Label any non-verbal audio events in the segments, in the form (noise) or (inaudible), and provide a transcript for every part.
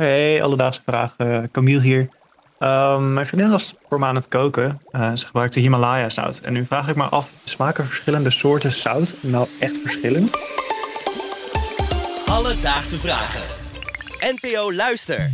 Hey, alledaagse vraag. eh Camille hier. Ehm, mijn vriendin was voor me aan het koken. Eh, ze gebruikte Himalaya zout. En nu vraag ik me af, smaken verschillende soorten zout nou echt verschillend? Alledaagse vragen. NPO Luister.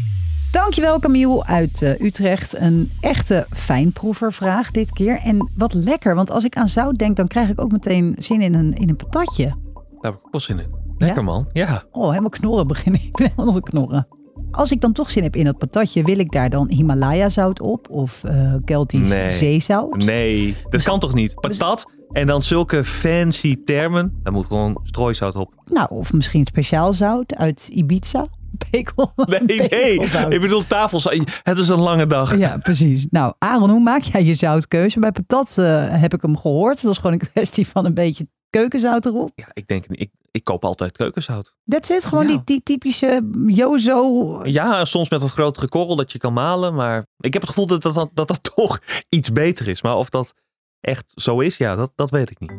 Dankjewel Camille uit eh, Utrecht. Een echte fijnproevervraag dit keer. En wat lekker, want als ik aan zout denk, dan krijg ik ook meteen zin in een, in een patatje. Daar heb ik ook wel zin in. Lekker Ja? man. Ja. Oh, helemaal knorren beginnen. (laughs) Ik ben helemaal knorren. Als ik dan toch zin heb in dat patatje, wil ik daar dan Himalaya zout op? Of eh Keltisch Nee. zeezout? Nee, dat kan toch niet? Patat en dan zulke fancy termen. Daar moet gewoon strooisout op. Nou, of misschien speciaal zout uit Ibiza. (laughs) Pekel. Nee, nee. Ik bedoel tafels. Het is een lange dag. Ja, precies. Nou, Aaron, hoe maak jij je zoutkeuze? Bij patat eh, heb ik hem gehoord. Dat is gewoon een kwestie van een beetje keukenzout erop. Ja, ik denk, ik, ik koop altijd keukenzout. That's it. Gewoon Ja. die, die typische Jozo. Ja, soms met een grotere korrel dat je kan malen. Maar ik heb het gevoel dat dat, dat, dat, dat toch (laughs) iets beter is. Maar of dat echt zo is, ja, dat, dat weet ik niet.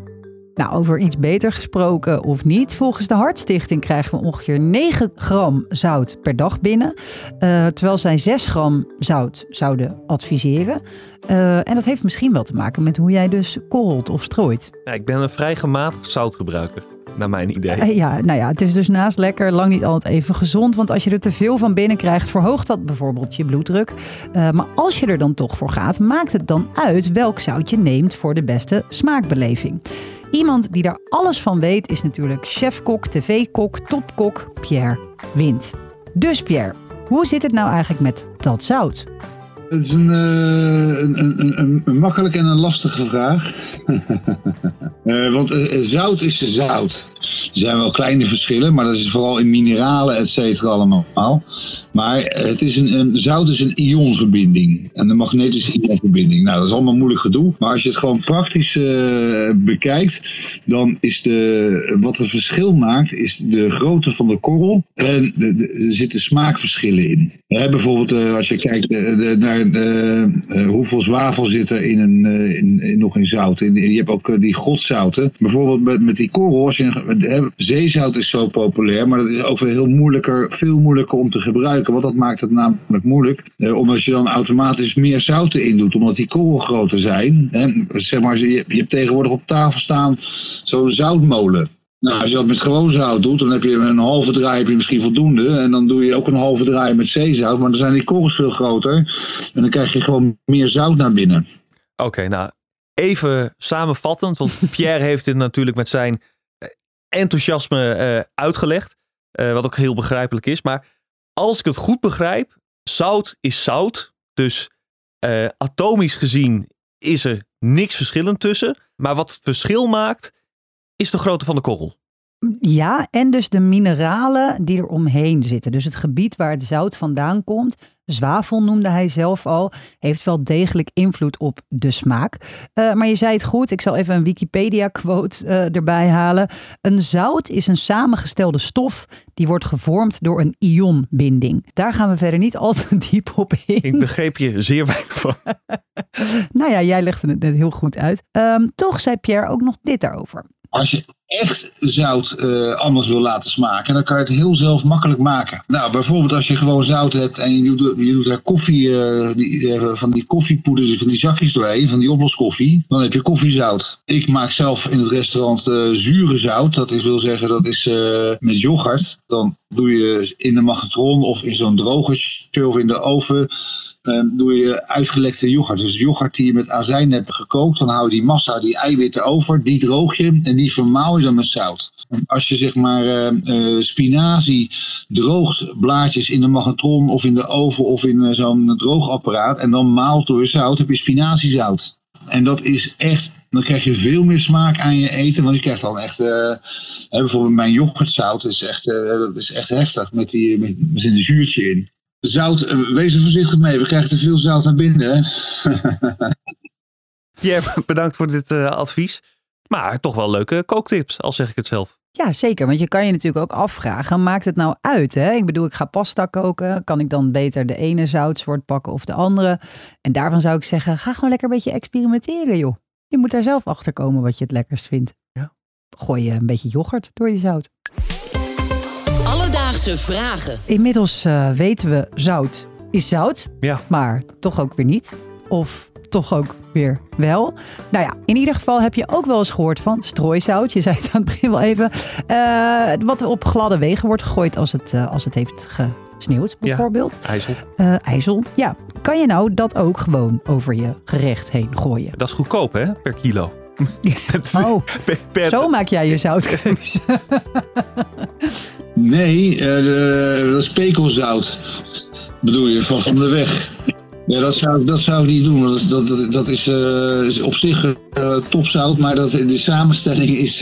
Nou, over iets beter gesproken of niet. Volgens de Hartstichting krijgen we ongeveer 9 gram zout per dag binnen. eh, terwijl zij 6 gram zout zouden adviseren. Eh, en dat heeft misschien wel te maken met hoe jij dus korrelt of strooit. Ja, ik ben een vrij gematigd zoutgebruiker, naar mijn idee. Eh, Ja, nou ja, het is dus naast lekker lang niet altijd even gezond. Want als je er te veel van binnen krijgt, verhoogt dat bijvoorbeeld je bloeddruk. Maar als je er dan toch voor gaat, maakt het dan uit welk zout je neemt voor de beste smaakbeleving. Iemand die daar alles van weet is natuurlijk chefkok, tv-kok, topkok Pierre Wind. Dus Pierre, hoe zit het nou eigenlijk met dat zout? Het is een, eh, een, een, een, makkelijke en een lastige vraag. (laughs) Eh, want eh, zout is zout. Er zijn wel kleine verschillen, maar dat is vooral in mineralen, et cetera, allemaal. Maar het is een, een, zout is een ionverbinding. En een magnetische ionverbinding. Nou, dat is allemaal moeilijk gedoe. Maar als je het gewoon praktisch eh, bekijkt, dan is de, wat het verschil maakt, is de grootte van de korrel. En er zitten smaakverschillen in. Bijvoorbeeld eh, als je kijkt eh, de- naar hoeveel zwavel zit er in een, in, nog in zout. In, je hebt ook die godzouten. Bijvoorbeeld met, met die korrel, als je, zeezout is zo populair, maar dat is ook heel moeilijker, veel moeilijker om te gebruiken. Want dat maakt het namelijk moeilijk. Eh, omdat je dan automatisch meer zouten in doet, omdat die korrel groter zijn. Zeg maar, je, hebt tegenwoordig op tafel staan zo'n zoutmolen. Nou, als je dat met gewoon zout doet, dan heb je een halve draai misschien voldoende. En dan doe je ook een halve draai met zeezout. Maar dan zijn die korrels veel groter. En dan krijg je gewoon meer zout naar binnen. Oké, nou even samenvattend, want (laughs) Pierre heeft dit natuurlijk met zijn enthousiasme eh, uitgelegd, eh, wat ook heel begrijpelijk is. Maar als ik het goed begrijp, zout is zout, dus eh, atomisch gezien is er niks verschillend tussen. Maar wat het verschil maakt, is de grootte van de korrel. Ja, en dus de mineralen die er omheen zitten. Dus het gebied waar het zout vandaan komt. Zwavel noemde hij zelf al. Heeft wel degelijk invloed op de smaak. Eh, maar je zei het goed. Ik zal even een Wikipedia-quote eh, erbij halen. Een zout is een samengestelde stof die wordt gevormd door een ionbinding. Daar gaan we verder niet al te diep op in. Ik begreep je zeer weinig van. (laughs) Nou ja, jij legde het net heel goed uit. Ehm, toch zei Pierre ook nog dit daarover. Als je echt zout eh, anders wil laten smaken, dan kan je het heel zelf makkelijk maken. Nou, bijvoorbeeld als je gewoon zout hebt en je doet, je daar koffie, eh, die, eh, van die koffiepoeder, van die zakjes doorheen, van die oploskoffie, dan heb je koffiezout. Ik maak zelf in het restaurant zure zout. Dat is, wil zeggen, dat is met yoghurt. Dan doe je in de magnetron of in zo'n drogertje of in de oven doe je uitgelekte yoghurt. Dus yoghurt die je met azijn hebt gekookt, dan hou je die massa, die eiwitten over, die droog je en die vermaal je dan met zout. Als je zeg maar eh, eh, spinazie droogt, blaadjes in de magnetron of in de oven of in eh, zo'n droogapparaat en dan maalt door zout, heb je spinaziezout. En dat is echt, dan krijg je veel meer smaak aan je eten, want je krijgt dan echt, eh, bijvoorbeeld mijn yoghurtzout is echt, dat is echt heftig met, die, met, met een zuurtje in. Zout, eh, wees er voorzichtig mee. We krijgen te veel zout naar binnen. Pierre, (laughs) bedankt voor dit eh, advies. Maar toch wel leuke kooktips, al zeg ik het zelf. Ja, zeker. Want je kan je natuurlijk ook afvragen, maakt het nou uit? Hè? Ik bedoel, ik ga pasta koken. Kan ik dan beter de ene zoutsoort pakken of de andere? En daarvan zou ik zeggen, ga gewoon lekker een beetje experimenteren, joh. Je moet daar zelf achter komen wat je het lekkerst vindt. Ja. Gooi je een beetje yoghurt door je zout. Alledaagse vragen. Inmiddels eh, weten we zout is zout, Ja. maar toch ook weer niet. Of toch ook weer wel. Nou ja, in ieder geval heb je ook wel eens gehoord van strooizout. Je zei het aan het begin wel even. Eh, wat op gladde wegen wordt gegooid als het, eh, als het heeft gesneeuwd bijvoorbeeld. IJssel. Eh, IJssel. Ja, kan je nou dat ook gewoon over je gerecht heen gooien? Dat is goedkoop, hè? Per kilo. (laughs) (laughs) Met- Oh, per- per- zo maak jij je zoutkeus. (laughs) Nee, de- dat is pekelzout. Bedoel je, van, de weg. Ja, dat zou, dat zou ik niet doen. Dat eh, is op zich eh, topzout, maar dat, de samenstelling is,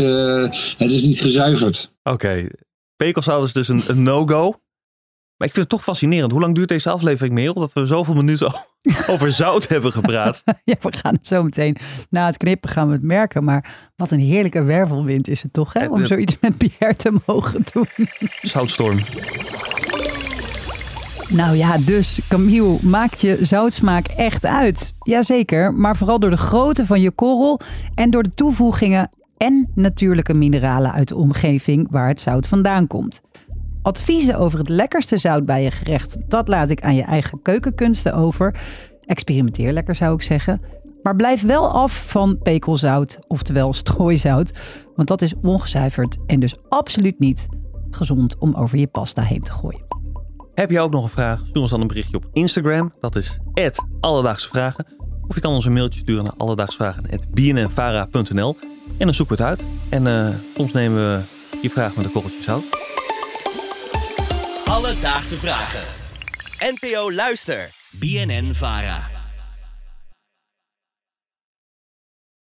het is niet gezuiverd. Oké. Pekelzout is dus een, een no-go. Maar ik vind het toch fascinerend. Hoe lang duurt deze aflevering, Merel? Dat we zoveel minuten (laughs) over zout hebben gepraat. (laughs) ja, we gaan het zo meteen na het knippen gaan we het merken. Maar wat een heerlijke wervelwind is het toch, hè? Om zoiets met Pierre te mogen doen. (laughs) Zoutstorm. Nou ja, dus Camille, maakt je zoutsmaak echt uit? Jazeker, maar vooral door de grootte van je korrel en door de toevoegingen en natuurlijke mineralen uit de omgeving waar het zout vandaan komt. Adviezen over het lekkerste zout bij je gerecht, dat laat ik aan je eigen keukenkunsten over. Experimenteer lekker zou ik zeggen. Maar blijf wel af van pekelzout, oftewel (laughs) strooizout, want dat is ongezuiverd en dus absoluut niet gezond om over je pasta heen te gooien. Heb je ook nog een vraag? Stuur ons dan een berichtje op Instagram. Dat is Alledaagse Vragen. Of je kan ons een mailtje sturen naar alledaagsvragen.bnnvara.nl En dan zoeken we het uit. En eh, soms nemen we je vraag met een korreltje zout. Alledaagse vragen. NPO Luister. BNN Vara.